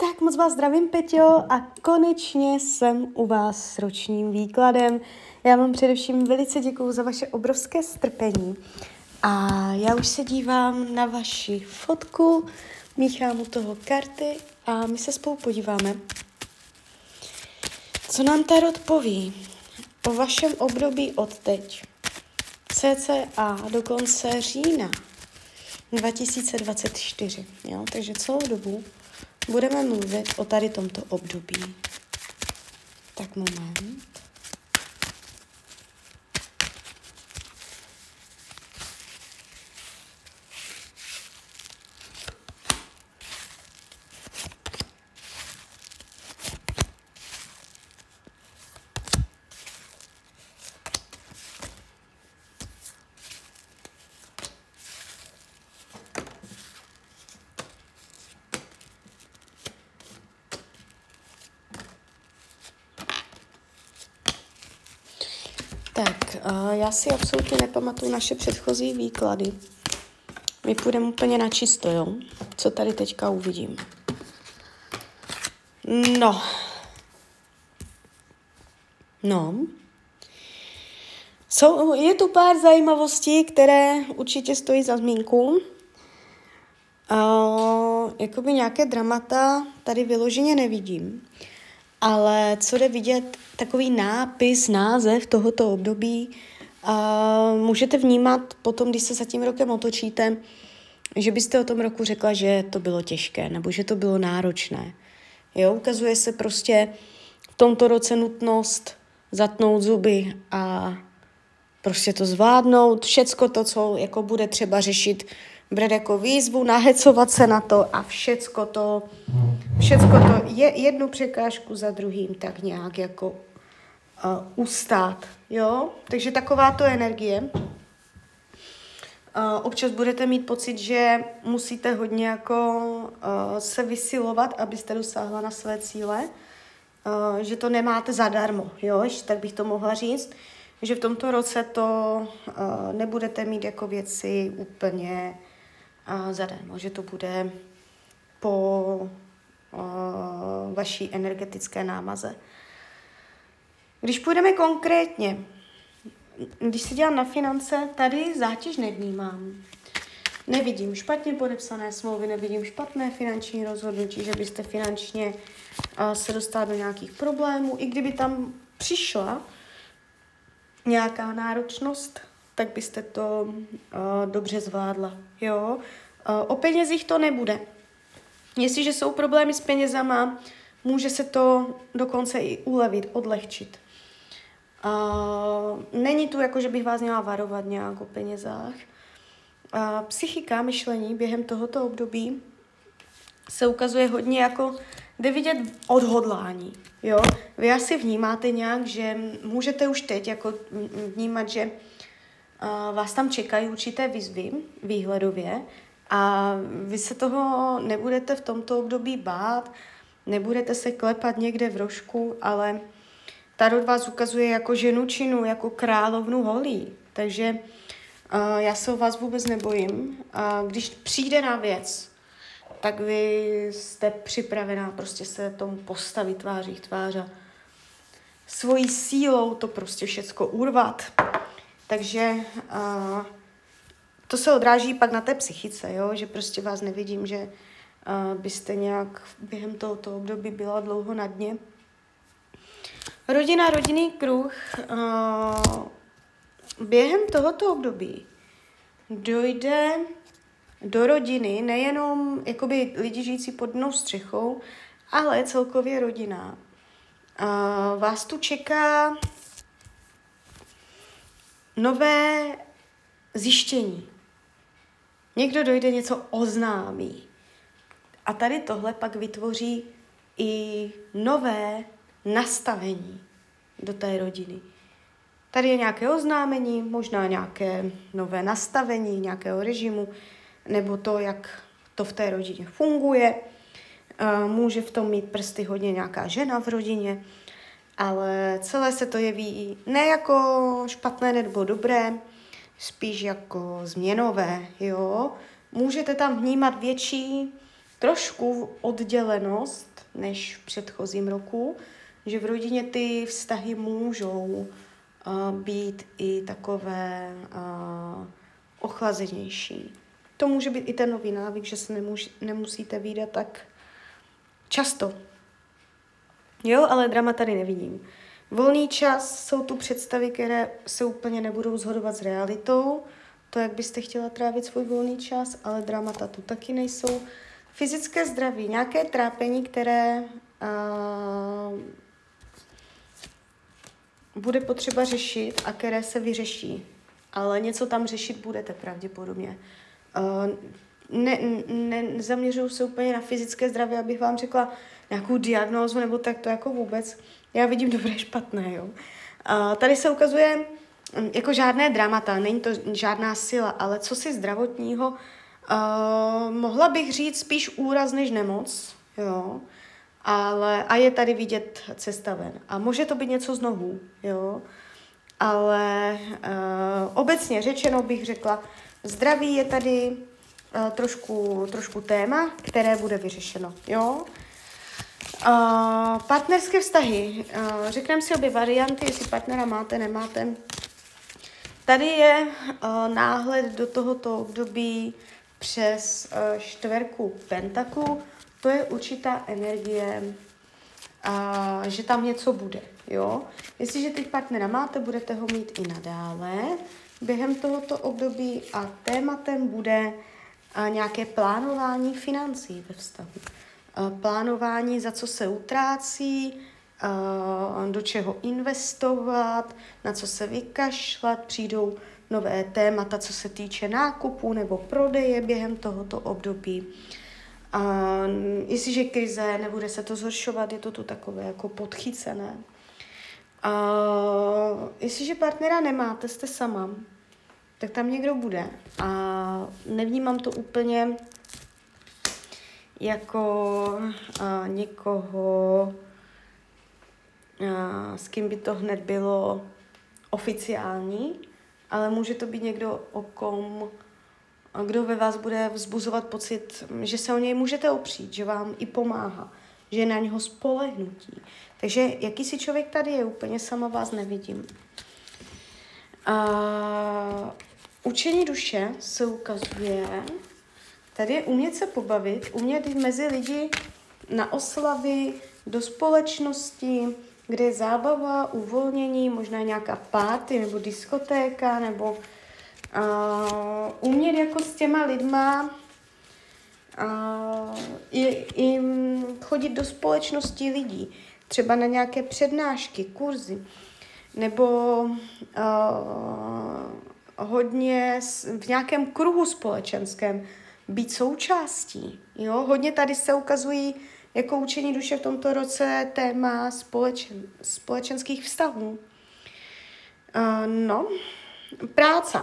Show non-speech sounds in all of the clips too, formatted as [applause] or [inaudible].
Tak moc vás zdravím, Peťo, a konečně jsem u vás s ročním výkladem. Já vám především velice děkuju za vaše obrovské strpení. A já už se dívám na vaši fotku, míchám u toho karty a my se spolu podíváme, co nám Tarot poví o vašem období od teď, cca do konce října 2024. Jo? Takže celou dobu budeme mluvit o tady tomto období. Tak moment. Tak, já si absolutně nepamatuju naše předchozí výklady. My půjdeme úplně na čisto, jo? Co tady teďka uvidím. No. No. Jsou, je tu pár zajímavostí, které určitě stojí za zmínku. Uh, jakoby nějaké dramata tady vyloženě nevidím. Ale co jde vidět, takový nápis, název tohoto období, a můžete vnímat potom, když se za tím rokem otočíte, že byste o tom roku řekla, že to bylo těžké nebo že to bylo náročné. Jo, ukazuje se prostě v tomto roce nutnost zatnout zuby a prostě to zvládnout, všecko to, co jako bude třeba řešit brát jako výzvu, nahecovat se na to a všecko to, všecko to je jednu překážku za druhým tak nějak jako uh, ustát, jo? Takže taková to energie. Uh, občas budete mít pocit, že musíte hodně jako uh, se vysilovat, abyste dosáhla na své cíle, uh, že to nemáte zadarmo, jo? Ještě tak bych to mohla říct, že v tomto roce to uh, nebudete mít jako věci úplně uh, zadarmo, že to bude po uh, vaší energetické námaze. Když půjdeme konkrétně, když si dělám na finance, tady zátěž nevnímám. Nevidím špatně podepsané smlouvy, nevidím špatné finanční rozhodnutí, že byste finančně uh, se dostali do nějakých problémů. I kdyby tam přišla nějaká náročnost, tak byste to uh, dobře zvládla. Jo? Uh, o penězích to nebude. Jestliže jsou problémy s penězama, může se to dokonce i ulevit, odlehčit. Uh, není tu jako, že bych vás měla varovat nějak o penězách. Uh, psychika, myšlení během tohoto období se ukazuje hodně jako, jde vidět odhodlání. Jo? Vy asi vnímáte nějak, že můžete už teď jako vnímat, že vás tam čekají určité výzvy výhledově a vy se toho nebudete v tomto období bát, nebudete se klepat někde v rožku, ale Tarot vás ukazuje jako ženu činu, jako královnu holí. Takže uh, já se o vás vůbec nebojím. Uh, když přijde na věc, tak vy jste připravená prostě se tomu postavit tváří tvář a svojí sílou to prostě všecko urvat. Takže to se odráží pak na té psychice, jo? že prostě vás nevidím, že byste nějak během tohoto období byla dlouho na dně. Rodina, rodinný kruh. Uh, během tohoto období dojde do rodiny nejenom jakoby lidi žijící pod jednou střechou, ale celkově rodina. Vás tu čeká nové zjištění. Někdo dojde něco oznámí. A tady tohle pak vytvoří i nové nastavení do té rodiny. Tady je nějaké oznámení, možná nějaké nové nastavení nějakého režimu, nebo to, jak to v té rodině funguje. Může v tom mít prsty hodně nějaká žena v rodině, ale celé se to jeví ne jako špatné nebo dobré, spíš jako změnové, jo. Můžete tam vnímat větší trošku oddělenost než v předchozím roku, že v rodině ty vztahy můžou uh, být i takové uh, ochlazenější. To může být i ten nový návyk, že se nemuž, nemusíte výdat tak často. Jo, ale drama tady nevidím. Volný čas jsou tu představy, které se úplně nebudou zhodovat s realitou, to, jak byste chtěla trávit svůj volný čas, ale dramata tu taky nejsou. Fyzické zdraví, nějaké trápení, které uh, bude potřeba řešit a které se vyřeší. Ale něco tam řešit budete pravděpodobně. Uh, ne, ne, zaměřuju se úplně na fyzické zdraví, abych vám řekla nějakou diagnózu nebo tak to jako vůbec. Já vidím dobré, špatné, jo. Uh, tady se ukazuje um, jako žádné dramata, není to žádná sila, ale co si zdravotního, uh, mohla bych říct spíš úraz než nemoc, jo. Ale, a je tady vidět cesta ven. A může to být něco znovu, jo. Ale uh, obecně řečeno bych řekla, zdraví je tady uh, trošku, trošku téma, které bude vyřešeno, jo. Uh, partnerské vztahy. Uh, řekneme si obě varianty, jestli partnera máte, nemáte. Tady je uh, náhled do tohoto období přes uh, čtverku pentaku. To je určitá energie, uh, že tam něco bude. Jo? Jestliže teď partnera máte, budete ho mít i nadále během tohoto období a tématem bude uh, nějaké plánování financí ve vztahu. Plánování, za co se utrácí, do čeho investovat, na co se vykašlat, přijdou nové témata, co se týče nákupu nebo prodeje během tohoto období. A jestliže krize, nebude se to zhoršovat, je to tu takové jako podchycené. A jestliže partnera nemáte, jste sama, tak tam někdo bude. A nevnímám to úplně jako uh, někoho, uh, s kým by to hned bylo oficiální, ale může to být někdo, o kom, kdo ve vás bude vzbuzovat pocit, že se o něj můžete opřít, že vám i pomáhá, že je na něho spolehnutí. Takže jaký si člověk tady je, úplně sama vás nevidím. Uh, učení duše se ukazuje, Tady je umět se pobavit, umět mezi lidi na oslavy, do společnosti, kde je zábava, uvolnění, možná nějaká páty nebo diskotéka, nebo uh, umět jako s těma lidma uh, i, i chodit do společnosti lidí, třeba na nějaké přednášky, kurzy, nebo uh, hodně v nějakém kruhu společenském, být součástí. Jo? Hodně tady se ukazují jako učení duše v tomto roce téma společen, společenských vztahů. Uh, no, práce.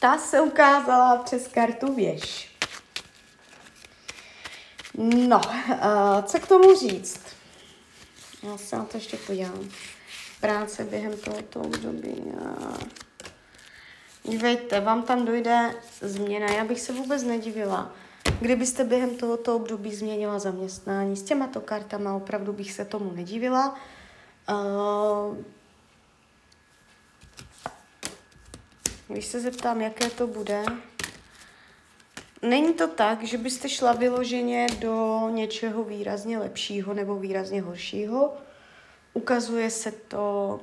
Ta se ukázala přes kartu věž. No, uh, co k tomu říct? Já se na to ještě podívám. Práce během tohoto období. Uh... Dívejte, vám tam dojde změna. Já bych se vůbec nedivila, kdybyste během tohoto období změnila zaměstnání. S těmato kartama opravdu bych se tomu nedivila. Uh, když se zeptám, jaké to bude, není to tak, že byste šla vyloženě do něčeho výrazně lepšího nebo výrazně horšího. Ukazuje se to,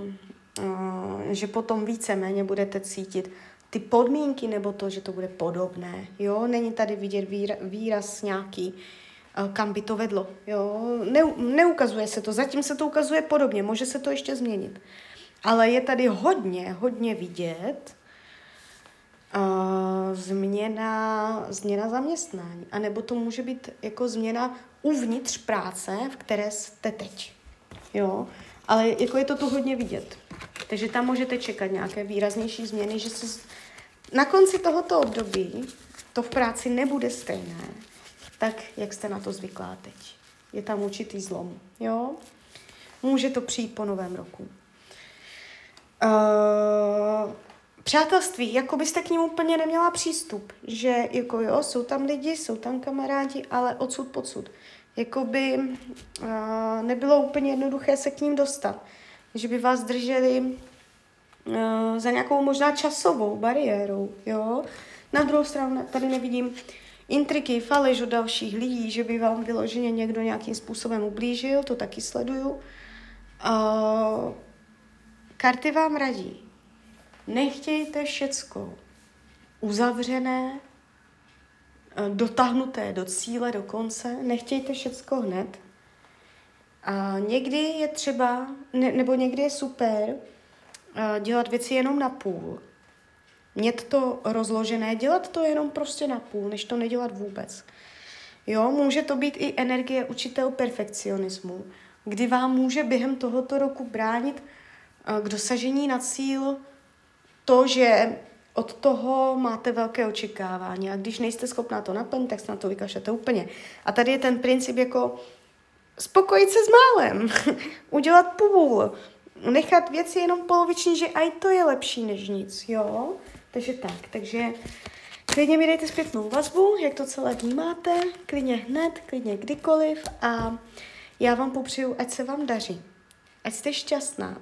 že potom víceméně budete cítit ty podmínky nebo to, že to bude podobné. Jo, není tady vidět výraz nějaký, eh, kam by to vedlo. Jo, ne, neukazuje se to, zatím se to ukazuje podobně, může se to ještě změnit. Ale je tady hodně, hodně vidět uh, změna, změna zaměstnání. A nebo to může být jako změna uvnitř práce, v které jste teď. Jo, ale jako je to tu hodně vidět. Takže tam můžete čekat nějaké výraznější změny, že se na konci tohoto období to v práci nebude stejné, tak jak jste na to zvyklá teď. Je tam určitý zlom, jo? Může to přijít po novém roku. Uh, Přátelství, jako byste k ním úplně neměla přístup, že jako jo, jsou tam lidi, jsou tam kamarádi, ale odsud pocud. Jakoby uh, nebylo úplně jednoduché se k ním dostat, že by vás drželi uh, za nějakou možná časovou bariérou, jo. Na druhou stranu tady nevidím intriky, faleš od dalších lidí, že by vám vyloženě někdo nějakým způsobem ublížil, to taky sleduju. Uh, karty vám radí, Nechtějte všecko uzavřené, dotáhnuté do cíle, do konce, nechtějte všecko hned. A někdy je třeba, ne, nebo někdy je super eh, dělat věci jenom na půl. Mít to rozložené, dělat to jenom prostě na půl, než to nedělat vůbec. Jo, může to být i energie určitého perfekcionismu, kdy vám může během tohoto roku bránit eh, k dosažení na cíl to, že od toho máte velké očekávání a když nejste schopná to naplnit, tak se na to vykašlete úplně. A tady je ten princip jako spokojit se s málem, [laughs] udělat půl, nechat věci jenom poloviční, že i to je lepší než nic, jo? Takže tak, takže klidně mi dejte zpětnou vazbu, jak to celé vnímáte, klidně hned, klidně kdykoliv a já vám popřeju, ať se vám daří, ať jste šťastná,